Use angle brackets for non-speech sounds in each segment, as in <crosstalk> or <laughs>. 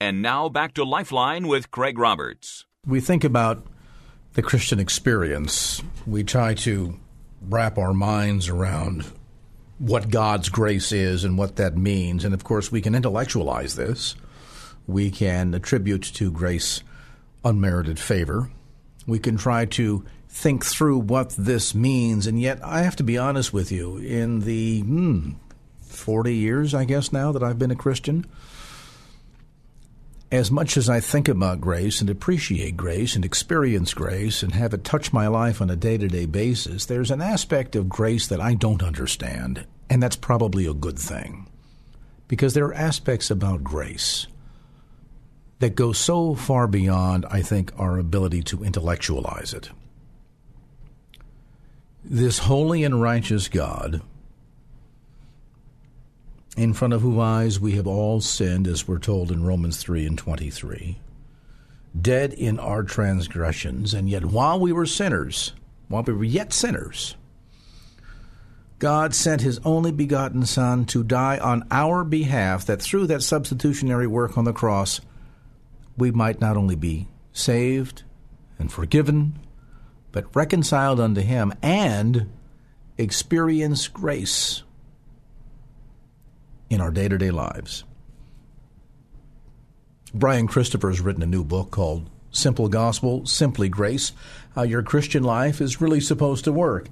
And now back to Lifeline with Craig Roberts. We think about the Christian experience. We try to wrap our minds around what God's grace is and what that means. And of course, we can intellectualize this. We can attribute to grace unmerited favor. We can try to think through what this means. And yet, I have to be honest with you, in the hmm, 40 years, I guess, now that I've been a Christian, as much as I think about grace and appreciate grace and experience grace and have it touch my life on a day to day basis, there's an aspect of grace that I don't understand, and that's probably a good thing. Because there are aspects about grace that go so far beyond, I think, our ability to intellectualize it. This holy and righteous God in front of whose eyes we have all sinned, as we're told in Romans 3 and 23, dead in our transgressions, and yet while we were sinners, while we were yet sinners, God sent his only begotten Son to die on our behalf, that through that substitutionary work on the cross, we might not only be saved and forgiven, but reconciled unto him and experience grace in our day to day lives. Brian Christopher has written a new book called Simple Gospel, Simply Grace How Your Christian Life is Really Supposed to Work.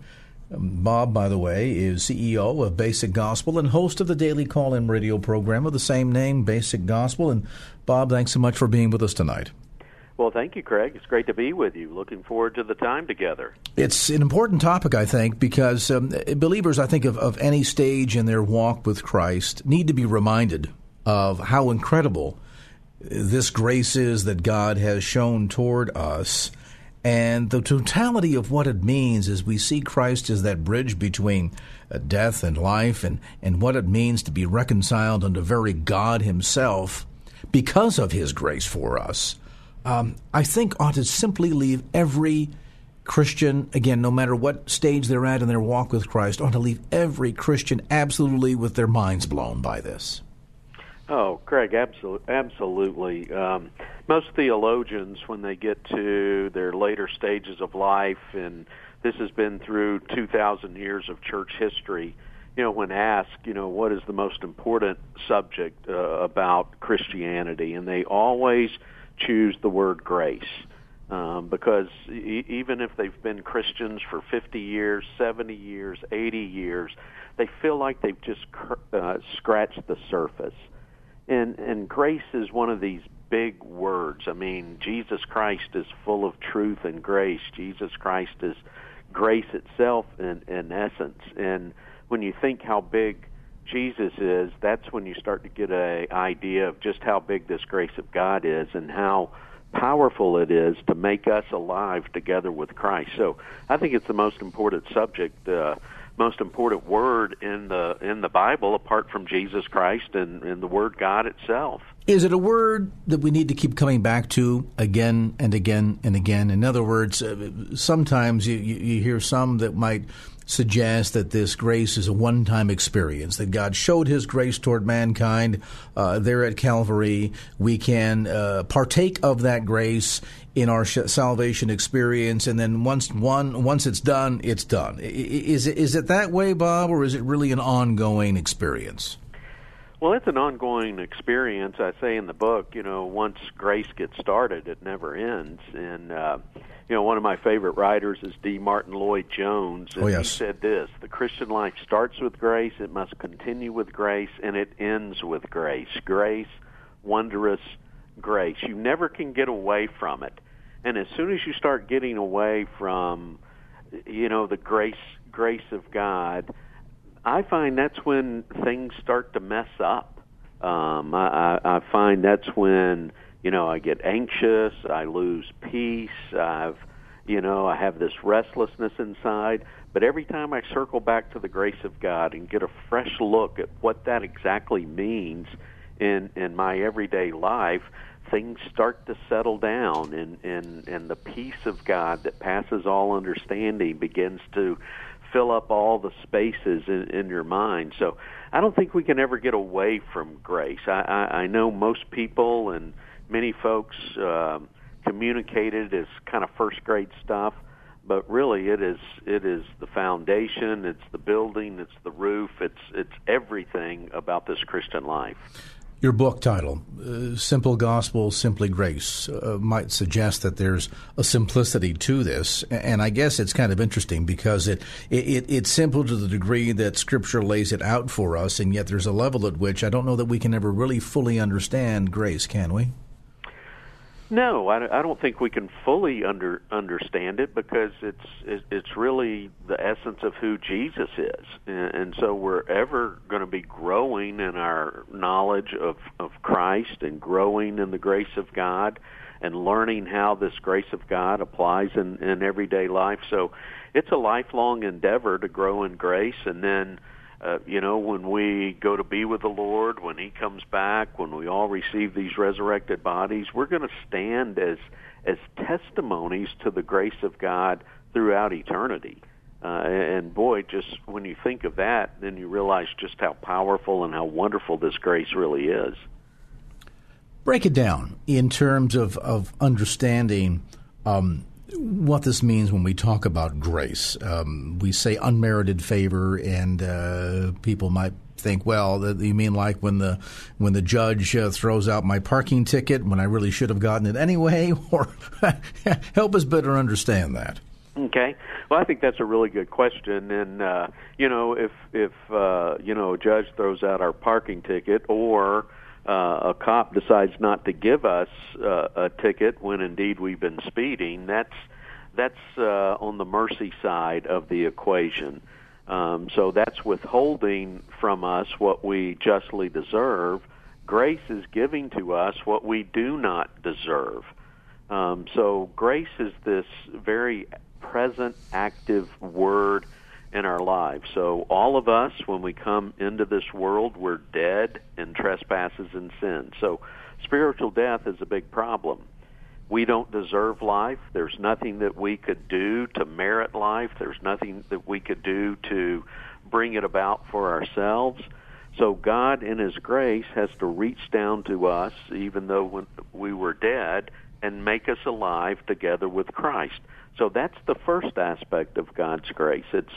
Um, Bob, by the way, is CEO of Basic Gospel and host of the daily call in radio program of the same name, Basic Gospel. And Bob, thanks so much for being with us tonight. Well, thank you, Craig. It's great to be with you. Looking forward to the time together. It's an important topic, I think, because um, believers, I think, of, of any stage in their walk with Christ need to be reminded of how incredible this grace is that God has shown toward us. And the totality of what it means as we see Christ as that bridge between uh, death and life, and, and what it means to be reconciled unto very God Himself because of His grace for us um, I think ought to simply leave every Christian, again, no matter what stage they're at in their walk with Christ, ought to leave every Christian absolutely with their minds blown by this. Oh, Craig, absolutely. absolutely. Um, most theologians, when they get to their later stages of life, and this has been through 2,000 years of church history, you know, when asked, you know, what is the most important subject uh, about Christianity, and they always – choose the word grace. Um, because e- even if they've been Christians for 50 years, 70 years, 80 years, they feel like they've just cr- uh, scratched the surface. And and grace is one of these big words. I mean, Jesus Christ is full of truth and grace. Jesus Christ is grace itself in in essence. And when you think how big Jesus is, that's when you start to get a idea of just how big this grace of God is and how powerful it is to make us alive together with Christ. So I think it's the most important subject, uh, most important word in the in the Bible, apart from Jesus Christ and, and the Word God itself. Is it a word that we need to keep coming back to again and again and again? In other words, uh, sometimes you, you, you hear some that might suggest that this grace is a one time experience, that God showed his grace toward mankind uh, there at Calvary. We can uh, partake of that grace in our salvation experience, and then once one once it's done, it's done. Is it, is it that way, Bob, or is it really an ongoing experience? Well, it's an ongoing experience. I say in the book, you know, once grace gets started, it never ends. And uh, you know, one of my favorite writers is D. Martyn Lloyd-Jones, and oh, yes. he said this: "The Christian life starts with grace, it must continue with grace, and it ends with grace. Grace, wondrous grace. You never can get away from it. And as soon as you start getting away from, you know, the grace grace of God, I find that's when things start to mess up." Um, I, I, I find that's when you know I get anxious, I lose peace, I've you know I have this restlessness inside. But every time I circle back to the grace of God and get a fresh look at what that exactly means in in my everyday life, things start to settle down and and and the peace of God that passes all understanding begins to fill up all the spaces in, in your mind. So I don't think we can ever get away from grace. I, I, I know most people and many folks um, communicate it as kind of first grade stuff, but really it is it is the foundation, it's the building, it's the roof, it's it's everything about this Christian life. Your book title, uh, Simple Gospel, Simply Grace, uh, might suggest that there's a simplicity to this. And I guess it's kind of interesting because it, it, it's simple to the degree that Scripture lays it out for us, and yet there's a level at which I don't know that we can ever really fully understand grace, can we? No, I, I don't think we can fully under understand it because it's it's really the essence of who Jesus is, and, and so we're ever going to be growing in our knowledge of of Christ and growing in the grace of God, and learning how this grace of God applies in in everyday life. So, it's a lifelong endeavor to grow in grace, and then uh, you know, when we go to be with the Lord, when He comes back, when we all receive these resurrected bodies, we're going to stand as as testimonies to the grace of God throughout eternity. Uh, and boy, just when you think of that, then you realize just how powerful and how wonderful this grace really is. Break it down in terms of of understanding. Um, what this means when we talk about grace. Um, we say unmerited favor, and uh, people might think, well, you mean like when the when the judge uh, throws out my parking ticket when I really should have gotten it anyway, <laughs> or <laughs> help us better understand that. Okay. Well, I think that's a really good question, and uh, you know, if if uh, you know a judge throws out our parking ticket, or uh, a cop decides not to give us uh, a ticket when indeed we've been speeding, that's that's uh, on the mercy side of the equation. Um, so that's withholding from us what we justly deserve. Grace is giving to us what we do not deserve. Um, so grace is this very present, active word in our lives. So all of us, when we come into this world, we're dead in trespasses and sins. So spiritual death is a big problem. We don't deserve life. There's nothing that we could do to merit life. There's nothing that we could do to bring it about for ourselves. So God, in His grace, has to reach down to us, even though we were dead, and make us alive together with Christ. So that's the first aspect of God's grace. It's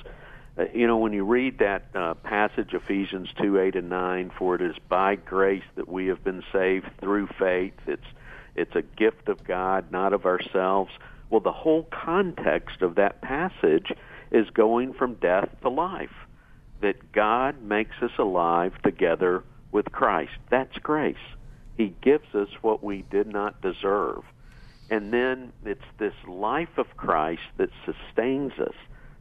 you know when you read that uh, passage Ephesians 2 8 and 9 for it is by grace that we have been saved through faith. It's it's a gift of God not of ourselves. Well the whole context of that passage is going from death to life that God makes us alive together with Christ. That's grace. He gives us what we did not deserve. And then it's this life of Christ that sustains us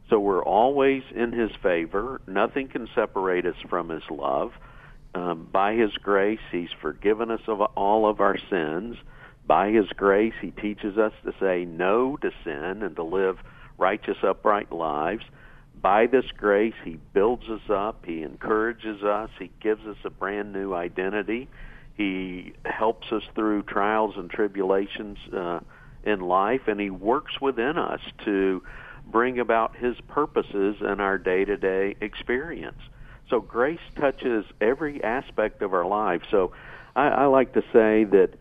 so we're always in His favor. Nothing can separate us from His love. Um, by His grace, He's forgiven us of all of our sins. By His grace, He teaches us to say no to sin and to live righteous, upright lives. By this grace, He builds us up. He encourages us. He gives us a brand new identity. He helps us through trials and tribulations uh, in life, and He works within us to bring about his purposes in our day-to-day experience. So grace touches every aspect of our life. So I, I like to say that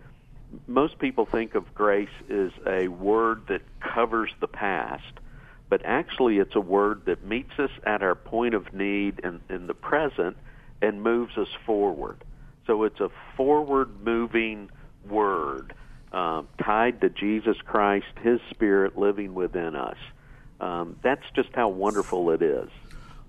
most people think of grace as a word that covers the past, but actually it's a word that meets us at our point of need in, in the present and moves us forward. So it's a forward moving word uh, tied to Jesus Christ, His Spirit living within us. Um, that's just how wonderful it is.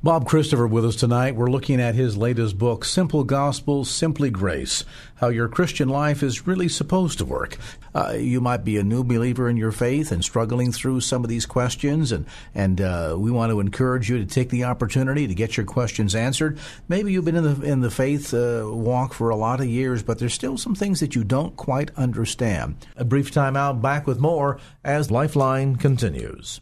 Bob Christopher with us tonight. We're looking at his latest book, Simple Gospel, Simply Grace How Your Christian Life is Really Supposed to Work. Uh, you might be a new believer in your faith and struggling through some of these questions, and, and uh, we want to encourage you to take the opportunity to get your questions answered. Maybe you've been in the, in the faith uh, walk for a lot of years, but there's still some things that you don't quite understand. A brief time out, back with more as Lifeline continues.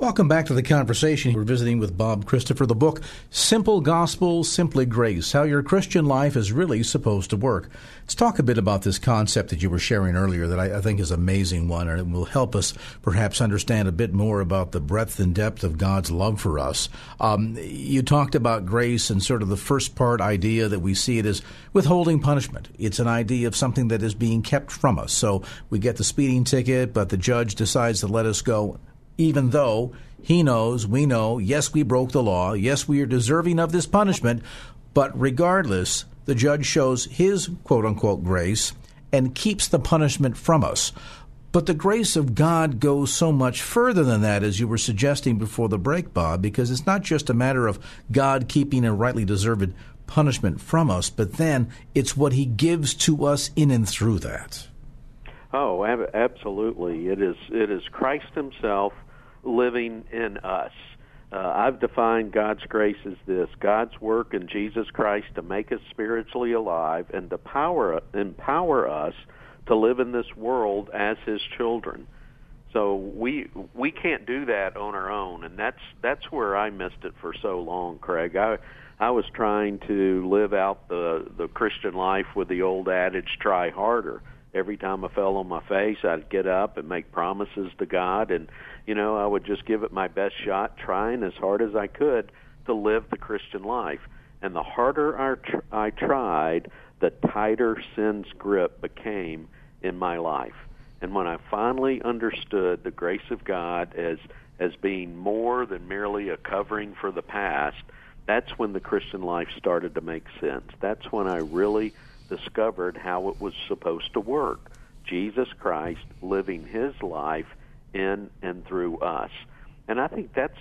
Welcome back to the conversation. We're visiting with Bob Christopher. The book, Simple Gospel, Simply Grace How Your Christian Life is Really Supposed to Work. Let's talk a bit about this concept that you were sharing earlier that I, I think is an amazing one and it will help us perhaps understand a bit more about the breadth and depth of God's love for us. Um, you talked about grace and sort of the first part idea that we see it as withholding punishment. It's an idea of something that is being kept from us. So we get the speeding ticket, but the judge decides to let us go even though he knows, we know, yes, we broke the law, yes, we are deserving of this punishment, but regardless, the judge shows his quote unquote grace and keeps the punishment from us. But the grace of God goes so much further than that, as you were suggesting before the break, Bob, because it's not just a matter of God keeping a rightly deserved punishment from us, but then it's what He gives to us in and through that. Oh, ab- absolutely! It is. It is Christ Himself living in us. Uh, I've defined God's grace as this God's work in Jesus Christ to make us spiritually alive and to power, empower us to live in this world as His children. So we we can't do that on our own, and that's that's where I missed it for so long, Craig. I I was trying to live out the the Christian life with the old adage, "Try harder." Every time I fell on my face, I'd get up and make promises to God, and you know, I would just give it my best shot, trying as hard as I could to live the Christian life. And the harder I, tr- I tried, the tighter sin's grip became in my life. And when I finally understood the grace of God as as being more than merely a covering for the past, that's when the Christian life started to make sense. That's when I really discovered how it was supposed to work. Jesus Christ living his life in and through us. And I think that's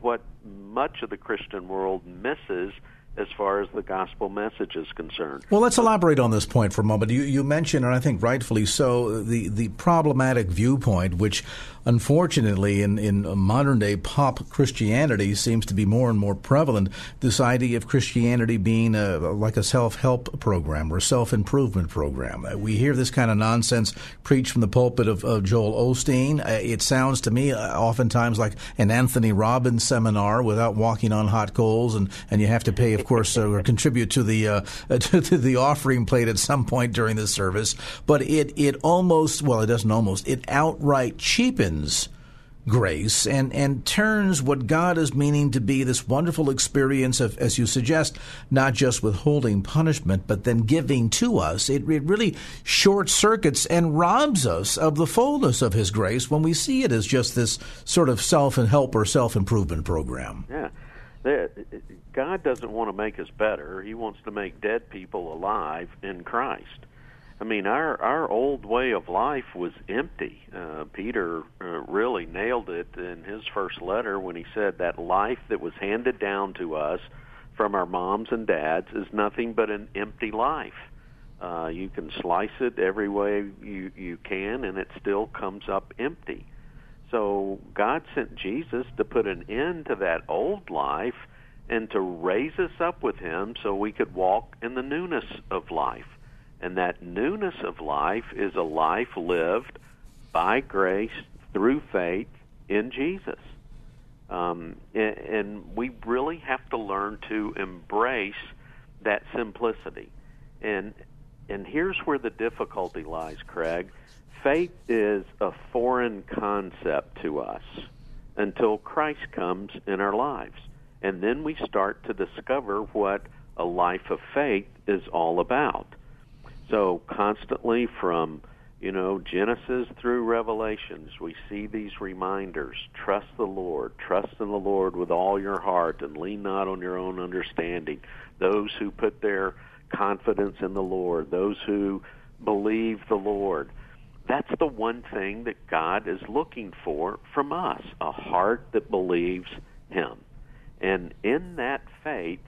what much of the Christian world misses as far as the gospel message is concerned. Well, let's elaborate on this point for a moment. You, you mentioned, and I think rightfully so, the, the problematic viewpoint, which unfortunately in, in modern day pop Christianity seems to be more and more prevalent. This idea of Christianity being a, like a self help program or a self improvement program. Uh, we hear this kind of nonsense preached from the pulpit of, of Joel Osteen. Uh, it sounds to me uh, oftentimes like an Anthony Robbins seminar without walking on hot coals, and, and you have to pay, of course, uh, or contribute to the uh, <laughs> to the offering plate at some point during the service. But it it almost well, it doesn't almost it outright cheapens grace and, and turns what God is meaning to be this wonderful experience of, as you suggest, not just withholding punishment, but then giving to us. It, it really short circuits and robs us of the fullness of His grace when we see it as just this sort of self and help or self improvement program. Yeah. God doesn't want to make us better. He wants to make dead people alive in Christ. I mean, our our old way of life was empty. Uh, Peter uh, really nailed it in his first letter when he said that life that was handed down to us from our moms and dads is nothing but an empty life. Uh, you can slice it every way you you can, and it still comes up empty. So God sent Jesus to put an end to that old life and to raise us up with Him so we could walk in the newness of life. And that newness of life is a life lived by grace through faith in Jesus. Um, and, and we really have to learn to embrace that simplicity. And and here's where the difficulty lies, Craig. Faith is a foreign concept to us until Christ comes in our lives. And then we start to discover what a life of faith is all about. So constantly from you know Genesis through Revelations, we see these reminders: trust the Lord, trust in the Lord with all your heart, and lean not on your own understanding. Those who put their confidence in the Lord, those who believe the Lord. That's the one thing that God is looking for from us a heart that believes Him. And in that faith,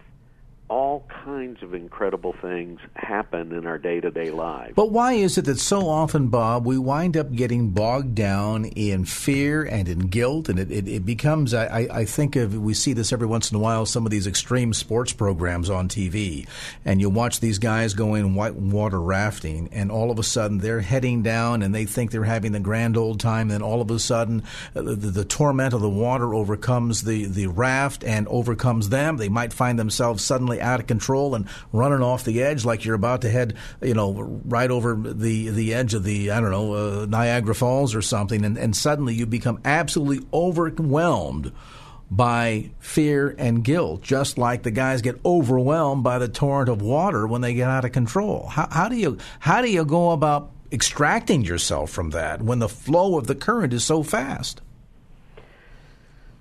all kinds of incredible things happen in our day to day lives. But why is it that so often, Bob, we wind up getting bogged down in fear and in guilt? And it, it, it becomes, I, I think of, we see this every once in a while, some of these extreme sports programs on TV. And you watch these guys going whitewater rafting, and all of a sudden they're heading down and they think they're having the grand old time. And then all of a sudden, uh, the, the torment of the water overcomes the, the raft and overcomes them. They might find themselves suddenly out of control and running off the edge like you're about to head, you know, right over the the edge of the I don't know uh, Niagara Falls or something, and, and suddenly you become absolutely overwhelmed by fear and guilt, just like the guys get overwhelmed by the torrent of water when they get out of control. How, how do you how do you go about extracting yourself from that when the flow of the current is so fast?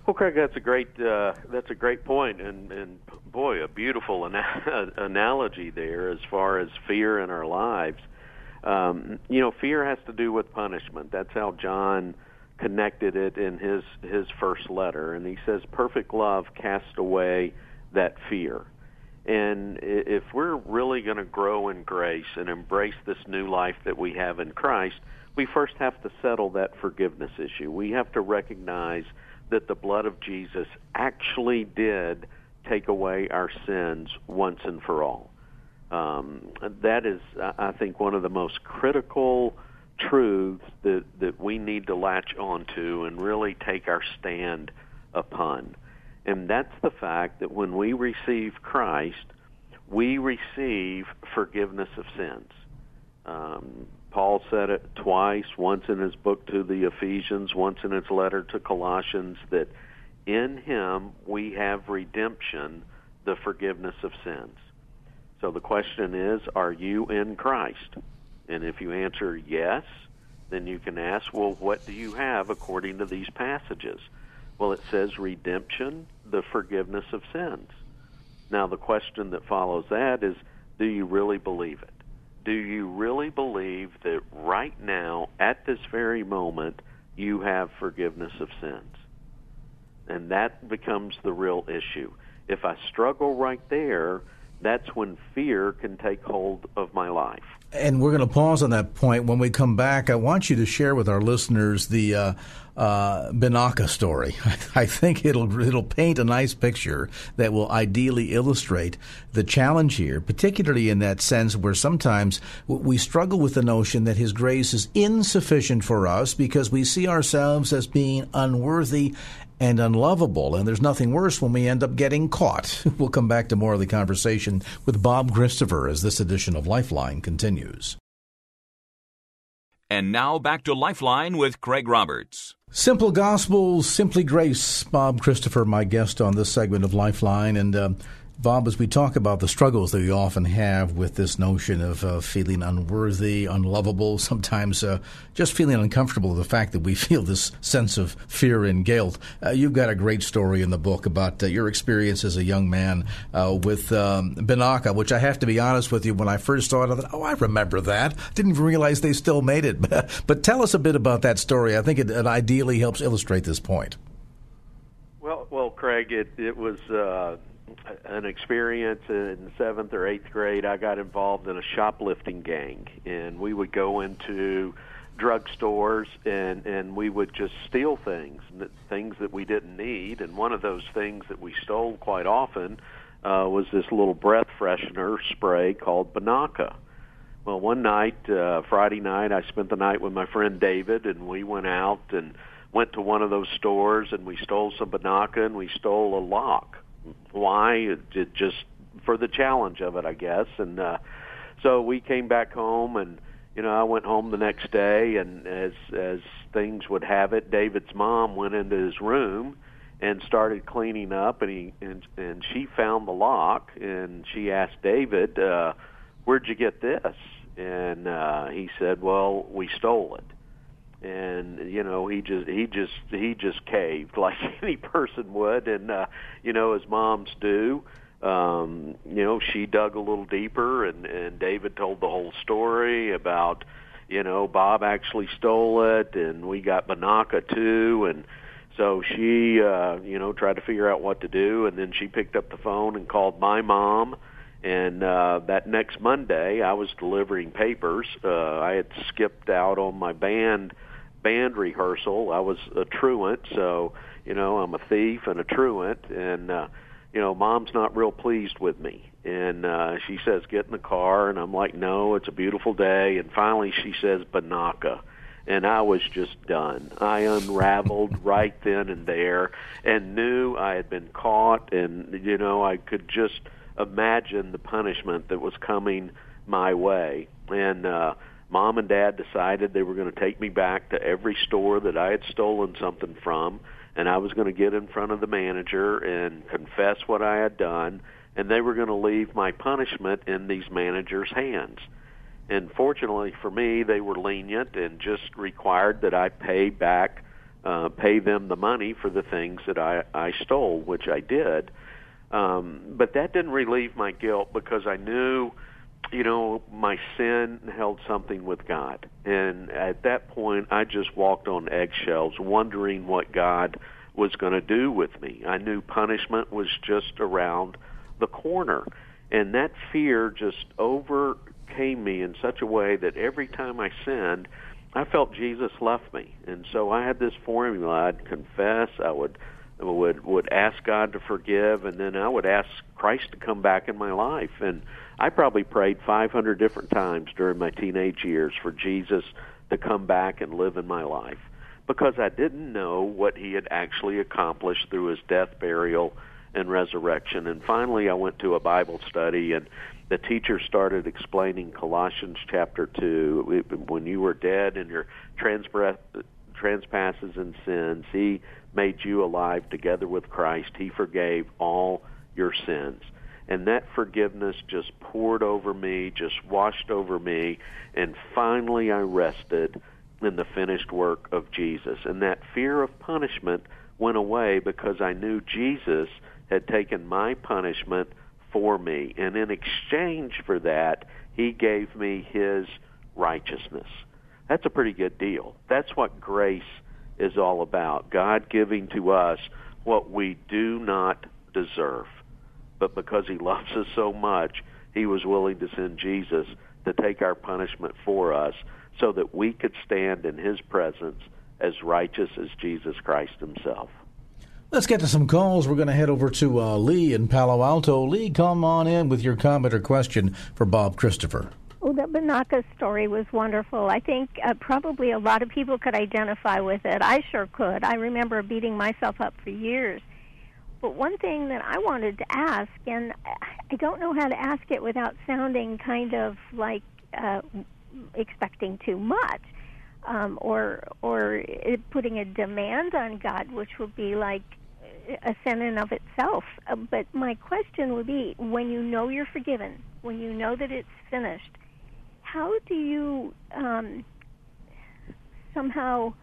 Well, Craig, that's a great uh, that's a great point, and and boy, a beautiful ana- <laughs> analogy there as far as fear in our lives. Um, you know, fear has to do with punishment. That's how John connected it in his his first letter, and he says, "Perfect love casts away that fear." And if we're really going to grow in grace and embrace this new life that we have in Christ, we first have to settle that forgiveness issue. We have to recognize that the blood of Jesus actually did take away our sins once and for all. Um, that is, I think, one of the most critical truths that, that we need to latch onto and really take our stand upon. And that's the fact that when we receive Christ, we receive forgiveness of sins. Um, Paul said it twice, once in his book to the Ephesians, once in his letter to Colossians, that in him we have redemption, the forgiveness of sins. So the question is, are you in Christ? And if you answer yes, then you can ask, well, what do you have according to these passages? Well, it says redemption, the forgiveness of sins. Now, the question that follows that is, do you really believe it? Do you really believe that right now, at this very moment, you have forgiveness of sins? And that becomes the real issue. If I struggle right there, that's when fear can take hold of my life. And we're going to pause on that point. When we come back, I want you to share with our listeners the uh, uh, story. <laughs> I think it'll it'll paint a nice picture that will ideally illustrate the challenge here, particularly in that sense where sometimes we struggle with the notion that His grace is insufficient for us because we see ourselves as being unworthy and unlovable. And there's nothing worse when we end up getting caught. <laughs> We'll come back to more of the conversation with Bob Christopher as this edition of Lifeline continues. And now back to Lifeline with Craig Roberts. Simple Gospel, Simply Grace. Bob Christopher, my guest on this segment of Lifeline. And uh, Bob, as we talk about the struggles that we often have with this notion of uh, feeling unworthy, unlovable, sometimes uh, just feeling uncomfortable the fact that we <laughs> feel this sense of fear and guilt, uh, you've got a great story in the book about uh, your experience as a young man uh, with um, which I have to be honest with you, when I first saw it, I thought, oh, I remember that. Didn't even realize they still made it. <laughs> but tell us a bit about that story. I think it, it ideally helps illustrate this point. Well, well, Craig, it, it was uh, an experience in seventh or eighth grade. I got involved in a shoplifting gang, and we would go into drugstores and and we would just steal things, things that we didn't need. And one of those things that we stole quite often uh, was this little breath freshener spray called Binaca. Well, one night, uh, Friday night, I spent the night with my friend David, and we went out and went to one of those stores, and we stole some Binaca, and we stole a lock why? It just for the challenge of it, I guess. And uh, so we came back home, and you know, I went home the next day, and as as things would have it, David's mom went into his room and started cleaning up, and he and and she found the lock, and she asked David, uh, "Where'd you get this?" And uh, he said, "Well, we stole it." And you know he just he just he just caved <laughs> like any person would and uh you know as moms do um you know she dug a little deeper and and David told the whole story about you know, Bob actually stole it, and we got Binaca too, and so she, uh, you know, tried to figure out what to do, and then she picked up the phone and called my mom. And uh, that next Monday, I was delivering papers. Uh, I had skipped out on my band band rehearsal. I was a truant, so you know I'm a thief and a truant, and uh, you know mom's not real pleased with me. And uh, she says, "Get in the car," and I'm like, "No, it's a beautiful day." And finally, she says, "Binaca." and I was just done. I unraveled <laughs> right then and there and knew I had been caught and you know I could just imagine the punishment that was coming my way. And uh mom and dad decided they were going to take me back to every store that I had stolen something from and I was going to get in front of the manager and confess what I had done and they were going to leave my punishment in these managers' hands. And fortunately for me, they were lenient and just required that I pay back, uh, pay them the money for the things that I, I stole, which I did. Um, but that didn't relieve my guilt because I knew, you know, my sin held something with God. And at that point, I just walked on eggshells, wondering what God was going to do with me. I knew punishment was just around the corner. And that fear just overcame me in such a way that every time I sinned, I felt Jesus left me, and so I had this formula: I'd confess, I would would would ask God to forgive, and then I would ask Christ to come back in my life. And I probably prayed 500 different times during my teenage years for Jesus to come back and live in my life because I didn't know what he had actually accomplished through his death, burial, and resurrection. And finally, I went to a Bible study and the teacher started explaining Colossians chapter 2. When you were dead in your trespasses and sins, He made you alive together with Christ. He forgave all your sins. And that forgiveness just poured over me, just washed over me, and finally I rested in the finished work of Jesus. And that fear of punishment went away because I knew Jesus had taken my punishment for me. And in exchange for that, he gave me his righteousness. That's a pretty good deal. That's what grace is all about. God giving to us what we do not deserve. But because he loves us so much, he was willing to send Jesus to take our punishment for us so that we could stand in his presence as righteous as Jesus Christ himself. Let's get to some calls. We're going to head over to uh, Lee in Palo Alto. Lee, come on in with your comment or question for Bob Christopher. Oh, the Binaca story was wonderful. I think uh, probably a lot of people could identify with it. I sure could. I remember beating myself up for years. But one thing that I wanted to ask, and I don't know how to ask it without sounding kind of like uh, expecting too much, um, or or putting a demand on God, which would be like, a sin in of itself. Uh, but my question would be when you know you're forgiven, when you know that it's finished, how do you um, somehow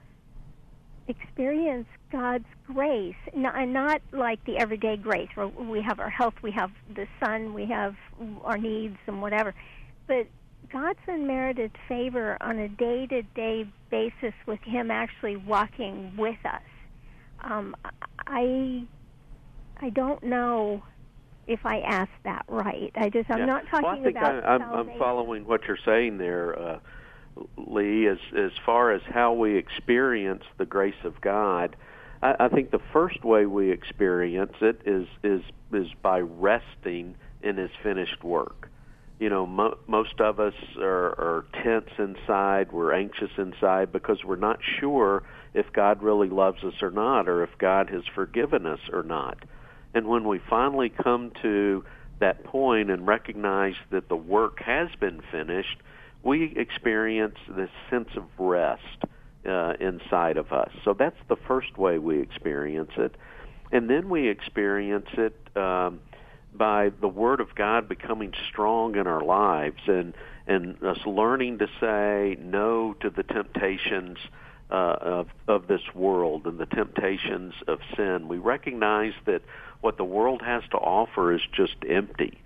experience God's grace? Not, not like the everyday grace where we have our health, we have the sun, we have our needs and whatever. But God's unmerited favor on a day to day basis with Him actually walking with us um, I I don't know if I ask that right. I just I'm yeah. not talking well, I think about. I, I'm, I'm following what you're saying there, uh, Lee. As as far as how we experience the grace of God, I, I think the first way we experience it is is is by resting in His finished work. You know, mo- most of us are, are tense inside. We're anxious inside because we're not sure if God really loves us or not, or if God has forgiven us or not. And when we finally come to that point and recognize that the work has been finished, we experience this sense of rest uh, inside of us. So that's the first way we experience it. And then we experience it um, by the Word of God becoming strong in our lives and, and us learning to say no to the temptations uh, of of this world and the temptations of sin. We recognize that what the world has to offer is just empty,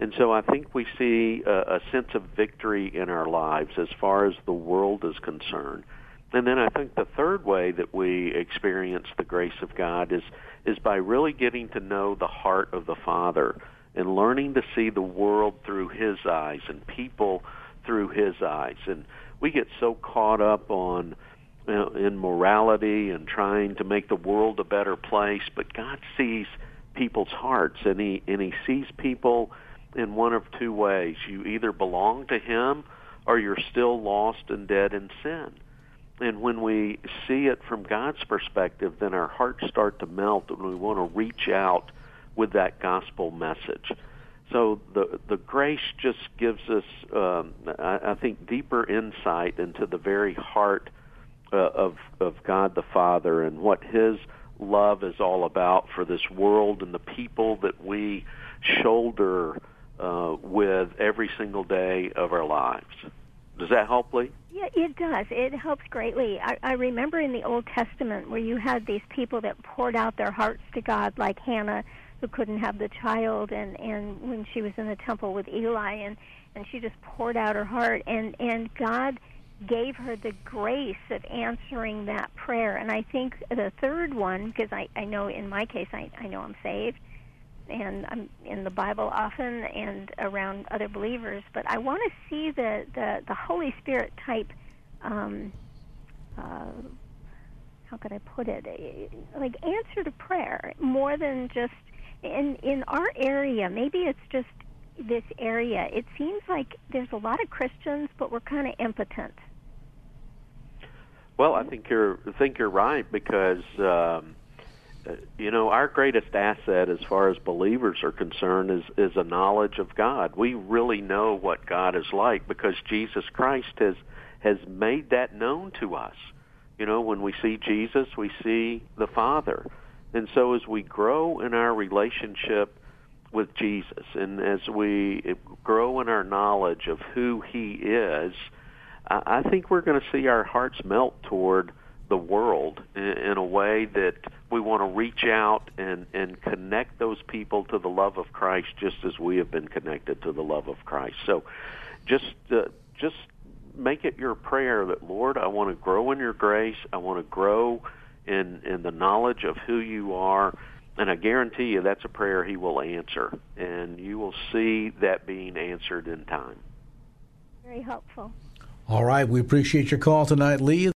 And so I think we see a, a sense of victory in our lives as far as the world is concerned. And then I think the third way that we experience the grace of God is is by really getting to know the heart of the Father and learning to see the world through his eyes and people through his eyes. And we get so caught up on you know, in morality and trying to make the world a better place, but God sees people's hearts and he and he sees people in one of two ways. You either belong to him or you're still lost and dead in sin. And when we see it from God's perspective, then our hearts start to melt and we want to reach out with that gospel message. So the the grace just gives us, um, I, I think, deeper insight into the very heart uh, of of God the Father and what His love is all about for this world and the people that we shoulder uh, with every single day of our lives. Does that help, Lee? Yeah, it does. It helps greatly. I, I remember in the Old Testament where you had these people that poured out their hearts to God, like Hannah, who couldn't have the child, and and when she was in the temple with Eli, and and she just poured out her heart, and and God gave her the grace of answering that prayer. And I think the third one, because I I know in my case I I know I'm saved and I'm in the Bible often and around other believers, but I want to see the, the, the Holy Spirit type, um, uh, how could I put it, like answer to prayer more than just in in our area. Maybe it's just this area. It seems like there's a lot of Christians, but we're kind of impotent. Well, I think you're I think you're right because. Um, you know our greatest asset as far as believers are concerned is is a knowledge of God. We really know what God is like because Jesus Christ has has made that known to us. You know, when we see Jesus, we see the Father. And so as we grow in our relationship with Jesus and as we grow in our knowledge of who he is, I think we're going to see our hearts melt toward the world in, in a way that we want to reach out and, and connect those people to the love of Christ just as we have been connected to the love of Christ. So just uh, just make it your prayer that Lord, I want to grow in your grace. I want to grow in in the knowledge of who you are. And I guarantee you that's a prayer he will answer. And you will see that being answered in time. Very helpful. All right. We appreciate your call tonight, Lee.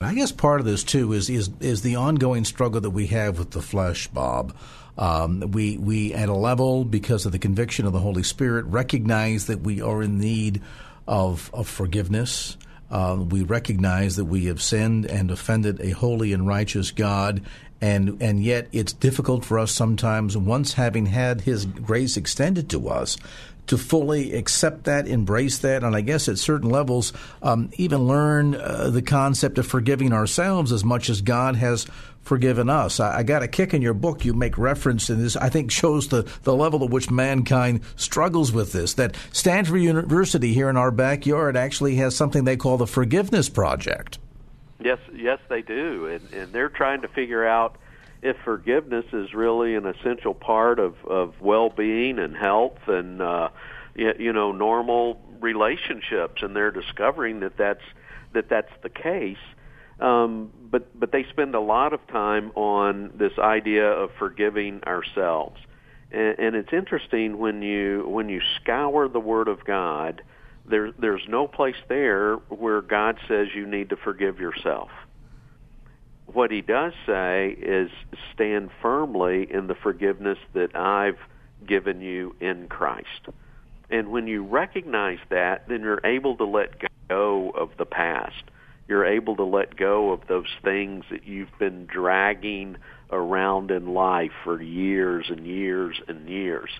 I guess part of this too is is is the ongoing struggle that we have with the flesh, Bob. Um, we we at a level because of the conviction of the Holy Spirit recognize that we are in need of of forgiveness. Uh, we recognize that we have sinned and offended a holy and righteous God, and and yet it's difficult for us sometimes. Once having had His grace extended to us, to fully accept that, embrace that, and I guess at certain levels, um, even learn uh, the concept of forgiving ourselves as much as God has forgiven us. I, I, got a kick in your book. You make reference, and this I think shows the, the level at which mankind struggles with this. That Stanford University here in our backyard actually has something they call the Forgiveness Project. Yes, yes, they do, and, and they're trying to figure out if forgiveness is really an essential part of of well-being and health and uh you know normal relationships and they're discovering that that's that that's the case um but but they spend a lot of time on this idea of forgiving ourselves. And, and it's interesting when you when you scour the word of god there there's no place there where god says you need to forgive yourself what he does say is stand firmly in the forgiveness that I've given you in Christ. And when you recognize that, then you're able to let go of the past. You're able to let go of those things that you've been dragging around in life for years and years and years.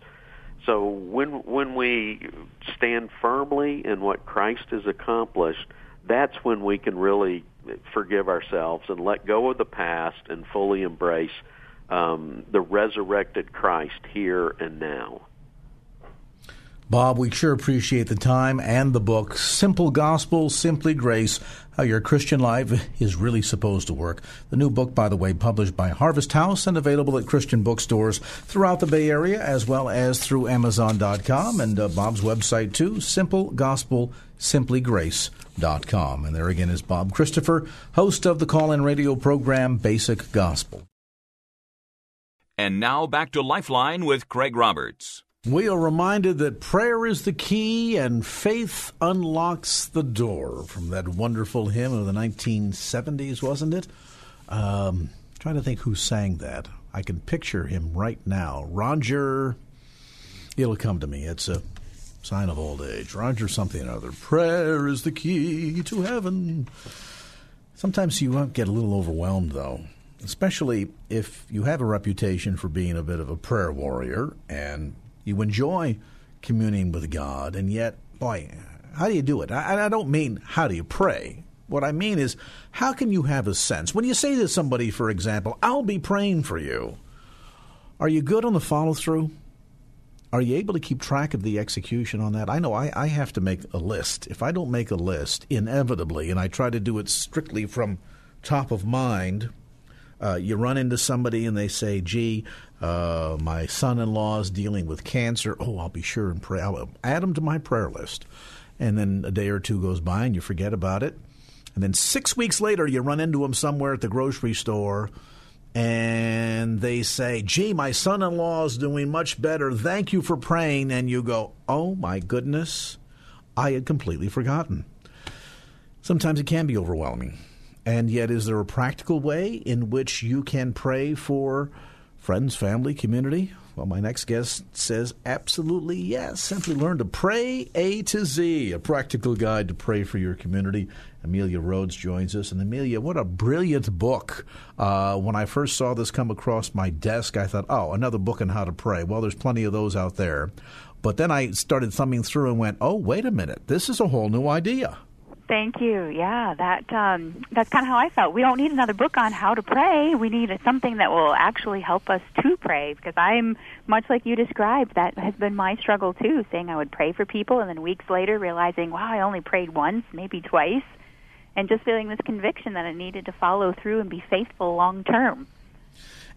So when when we stand firmly in what Christ has accomplished, that's when we can really forgive ourselves and let go of the past and fully embrace um, the resurrected Christ here and now. Bob, we sure appreciate the time and the book, Simple Gospel, Simply Grace How Your Christian Life is Really Supposed to Work. The new book, by the way, published by Harvest House and available at Christian bookstores throughout the Bay Area as well as through Amazon.com and uh, Bob's website, too, Simple Gospel, Simply Grace.com. And there again is Bob Christopher, host of the call in radio program Basic Gospel. And now back to Lifeline with Craig Roberts. We are reminded that prayer is the key and faith unlocks the door from that wonderful hymn of the 1970s, wasn't it? Um, trying to think who sang that. I can picture him right now. Roger, it'll come to me. It's a sign of old age. Roger something or other. Prayer is the key to heaven. Sometimes you get a little overwhelmed, though, especially if you have a reputation for being a bit of a prayer warrior and you enjoy communing with God, and yet, boy, how do you do it? I, I don't mean how do you pray. What I mean is, how can you have a sense? When you say to somebody, for example, I'll be praying for you, are you good on the follow through? Are you able to keep track of the execution on that? I know I, I have to make a list. If I don't make a list, inevitably, and I try to do it strictly from top of mind, uh, you run into somebody and they say, gee, uh, my son-in-law is dealing with cancer. Oh, I'll be sure and pray. I'll add him to my prayer list. And then a day or two goes by and you forget about it. And then six weeks later, you run into him somewhere at the grocery store and they say, gee, my son-in-law is doing much better. Thank you for praying. And you go, oh my goodness, I had completely forgotten. Sometimes it can be overwhelming. And yet, is there a practical way in which you can pray for friends, family, community? Well, my next guest says absolutely yes. Simply learn to pray A to Z, a practical guide to pray for your community. Amelia Rhodes joins us. And Amelia, what a brilliant book. Uh, when I first saw this come across my desk, I thought, oh, another book on how to pray. Well, there's plenty of those out there. But then I started thumbing through and went, oh, wait a minute, this is a whole new idea. Thank you. Yeah, that um, that's kind of how I felt. We don't need another book on how to pray. We need something that will actually help us to pray. Because I'm much like you described. That has been my struggle too. Saying I would pray for people, and then weeks later realizing, wow, I only prayed once, maybe twice, and just feeling this conviction that I needed to follow through and be faithful long term.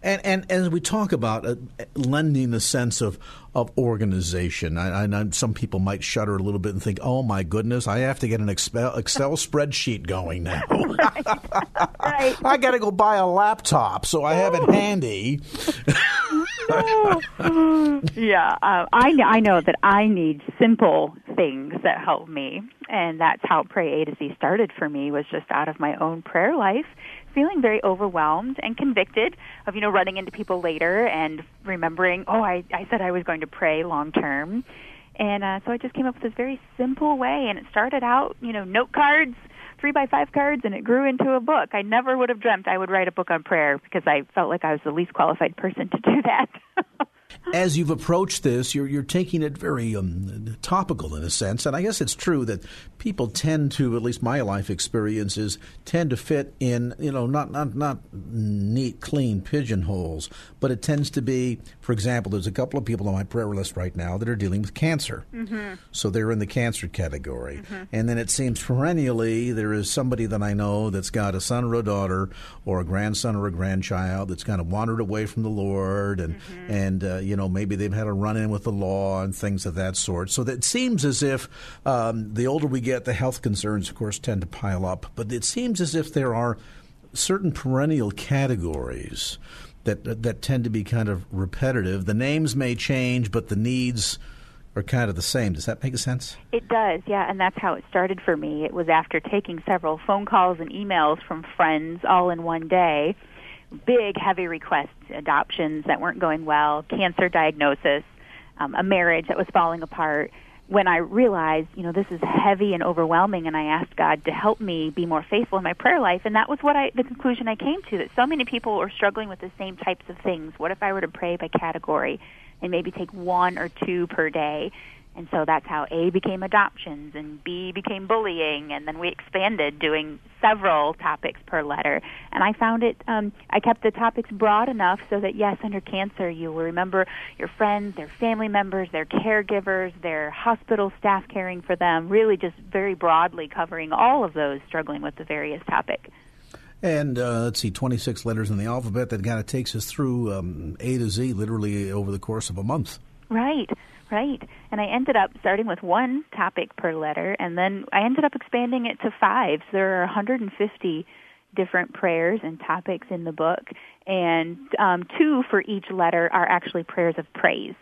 And, and as we talk about uh, lending a sense of, of organization, I, I, some people might shudder a little bit and think, "Oh my goodness, I have to get an Excel, Excel spreadsheet going now. <laughs> right. right. I got to go buy a laptop so I have it handy." <laughs> yeah, uh, I I know that I need simple things that help me, and that's how Pray A to Z started for me. Was just out of my own prayer life feeling very overwhelmed and convicted of, you know, running into people later and remembering, oh, I, I said I was going to pray long term. And uh, so I just came up with this very simple way, and it started out, you know, note cards, three by five cards, and it grew into a book. I never would have dreamt I would write a book on prayer because I felt like I was the least qualified person to do that. <laughs> as you've approached this, you're you're taking it very um, topical in a sense, and I guess it's true that people tend to, at least my life experiences, tend to fit in, you know, not not not neat, clean pigeonholes, but it tends to be, for example, there's a couple of people on my prayer list right now that are dealing with cancer, mm-hmm. so they're in the cancer category, mm-hmm. and then it seems perennially there is somebody that I know that's got a son or a daughter or a grandson or a grandchild that's kind of wandered away from the Lord, and mm-hmm. And uh, you know maybe they've had a run in with the law and things of that sort. So it seems as if um, the older we get, the health concerns, of course, tend to pile up. But it seems as if there are certain perennial categories that that tend to be kind of repetitive. The names may change, but the needs are kind of the same. Does that make sense? It does, yeah, and that's how it started for me. It was after taking several phone calls and emails from friends all in one day big, heavy requests, adoptions that weren't going well, cancer diagnosis, um, a marriage that was falling apart. When I realized, you know, this is heavy and overwhelming, and I asked God to help me be more faithful in my prayer life, and that was what I, the conclusion I came to that so many people are struggling with the same types of things. What if I were to pray by category and maybe take one or two per day? And so that's how A became adoptions and B became bullying, and then we expanded doing several topics per letter. And I found it, um, I kept the topics broad enough so that, yes, under cancer, you will remember your friends, their family members, their caregivers, their hospital staff caring for them, really just very broadly covering all of those struggling with the various topic. And uh, let's see, 26 letters in the alphabet that kind of takes us through um, A to Z literally over the course of a month. Right. Right. And I ended up starting with one topic per letter, and then I ended up expanding it to five. So there are 150 different prayers and topics in the book, and um, two for each letter are actually prayers of praise.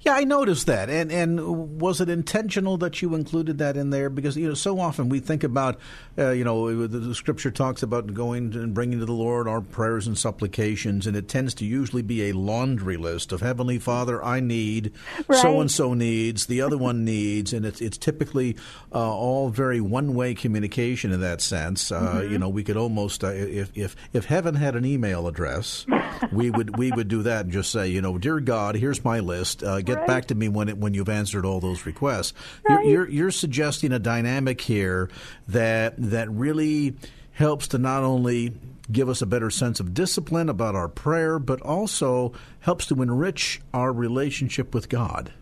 Yeah, I noticed that. And and was it intentional that you included that in there? Because you know, so often we think about, uh, you know, the, the, Scripture talks about going and bringing to the Lord our prayers and supplications, and it tends to usually be a laundry list of Heavenly Father, I need, so and so needs, the other one needs, and it's it's typically uh, all very one way communication in that sense. Uh, mm-hmm. You know, we could almost uh, if if if heaven had an email address, we would we would do that and just say, you know, dear God, here's my list uh, get right. back to me when it, when you've answered all those requests. Right. You're, you're, you're suggesting a dynamic here that that really helps to not only give us a better sense of discipline about our prayer, but also helps to enrich our relationship with God.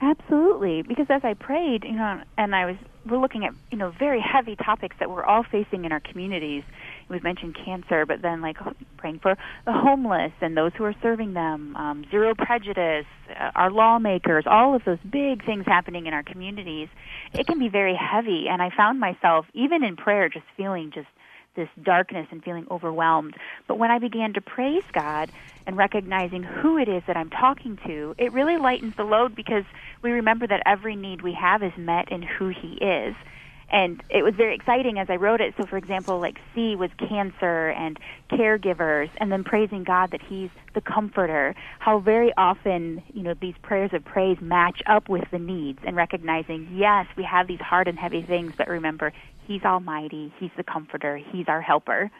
Absolutely, because as I prayed, you know, and I was we're looking at you know very heavy topics that we're all facing in our communities we've mentioned cancer, but then like praying for the homeless and those who are serving them, um, zero prejudice, uh, our lawmakers, all of those big things happening in our communities. It can be very heavy, and I found myself even in prayer just feeling just this darkness and feeling overwhelmed. But when I began to praise God and recognizing who it is that I'm talking to, it really lightens the load because we remember that every need we have is met in who He is and it was very exciting as I wrote it. So, for example, like C was cancer and caregivers, and then praising God that He's the comforter. How very often, you know, these prayers of praise match up with the needs, and recognizing, yes, we have these hard and heavy things, but remember, He's Almighty, He's the comforter, He's our helper.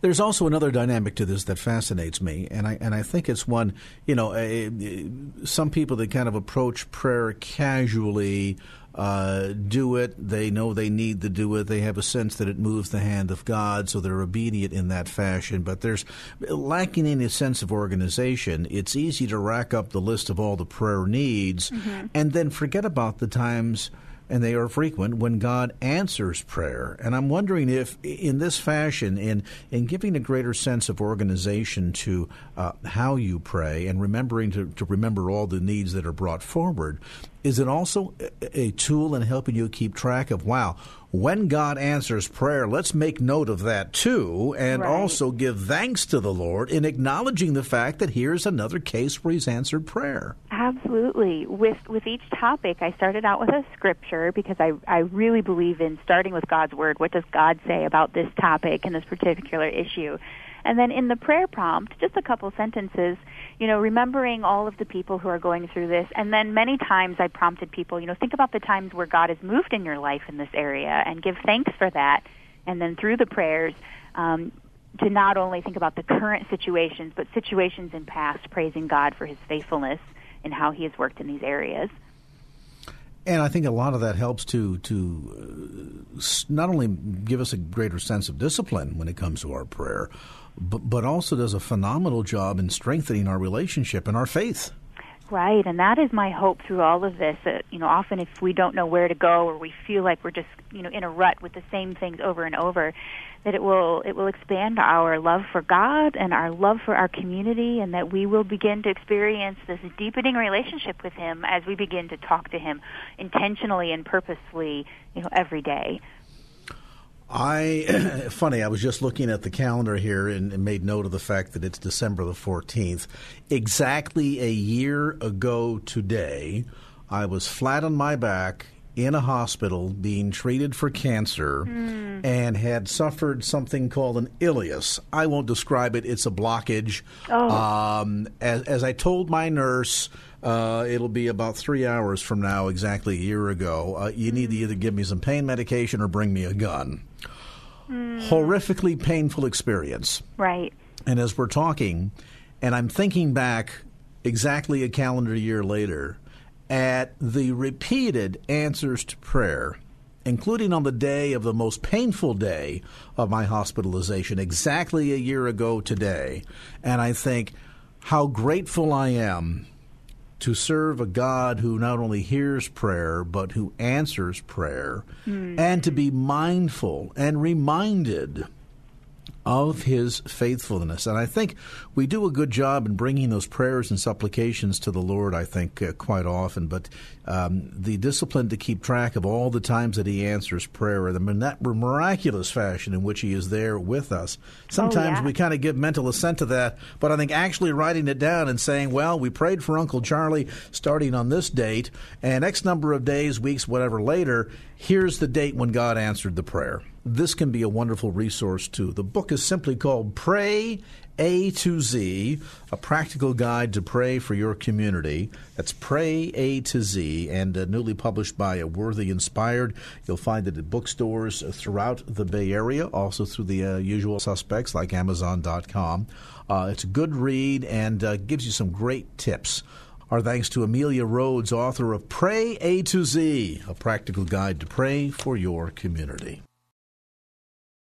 There's also another dynamic to this that fascinates me, and I and I think it's one. You know, eh, eh, some people that kind of approach prayer casually uh, do it. They know they need to do it. They have a sense that it moves the hand of God, so they're obedient in that fashion. But there's lacking any sense of organization. It's easy to rack up the list of all the prayer needs mm-hmm. and then forget about the times and they are frequent when God answers prayer. And I'm wondering if, in this fashion, in in giving a greater sense of organization to uh, how you pray and remembering to, to remember all the needs that are brought forward, is it also a tool in helping you keep track of wow when god answers prayer let's make note of that too and right. also give thanks to the lord in acknowledging the fact that here's another case where he's answered prayer? Absolutely. With with each topic i started out with a scripture because i i really believe in starting with god's word. What does god say about this topic and this particular issue and then in the prayer prompt, just a couple sentences, you know, remembering all of the people who are going through this. And then many times I prompted people, you know, think about the times where God has moved in your life in this area and give thanks for that. And then through the prayers, um, to not only think about the current situations, but situations in past, praising God for his faithfulness and how he has worked in these areas. And I think a lot of that helps to to uh, not only give us a greater sense of discipline when it comes to our prayer, but, but also does a phenomenal job in strengthening our relationship and our faith. Right, and that is my hope through all of this. That, you know, often if we don't know where to go or we feel like we're just, you know, in a rut with the same things over and over, that it will it will expand our love for God and our love for our community and that we will begin to experience this deepening relationship with him as we begin to talk to him intentionally and purposefully, you know, every day. I <clears throat> funny. I was just looking at the calendar here and, and, made note of the fact that it's December the fourteenth. Exactly a year ago today, I was flat on my back in a hospital being treated for cancer mm. and had suffered something called an ileus. I won't describe it. It's a blockage. Oh. Um, as, as I told my nurse. Uh, it'll be about three hours from now, exactly a year ago. Uh, you need to either give me some pain medication or bring me a gun. Mm. Horrifically painful experience. Right. And as we're talking, and I'm thinking back exactly a calendar year later, at the repeated answers to prayer, including on the day of the most painful day of my hospitalization, exactly a year ago today, and I think how grateful I am to serve a God who not only hears prayer, but who answers prayer, mm. and to be mindful and reminded of his faithfulness. And I think we do a good job in bringing those prayers and supplications to the Lord, I think, uh, quite often. But um, the discipline to keep track of all the times that he answers prayer and in that miraculous fashion in which he is there with us. Sometimes oh, yeah. we kind of give mental assent to that, but I think actually writing it down and saying, well, we prayed for Uncle Charlie starting on this date, and X number of days, weeks, whatever later, here's the date when God answered the prayer this can be a wonderful resource too. The book is simply called Pray A to Z, a practical guide to pray for your community. That's Pray A to Z, and uh, newly published by a Worthy Inspired. You'll find it at bookstores throughout the Bay Area, also through the uh, usual suspects like Amazon.com. Uh, it's a good read and uh, gives you some great tips. Our thanks to Amelia Rhodes, author of Pray A to Z, a practical guide to pray for your community.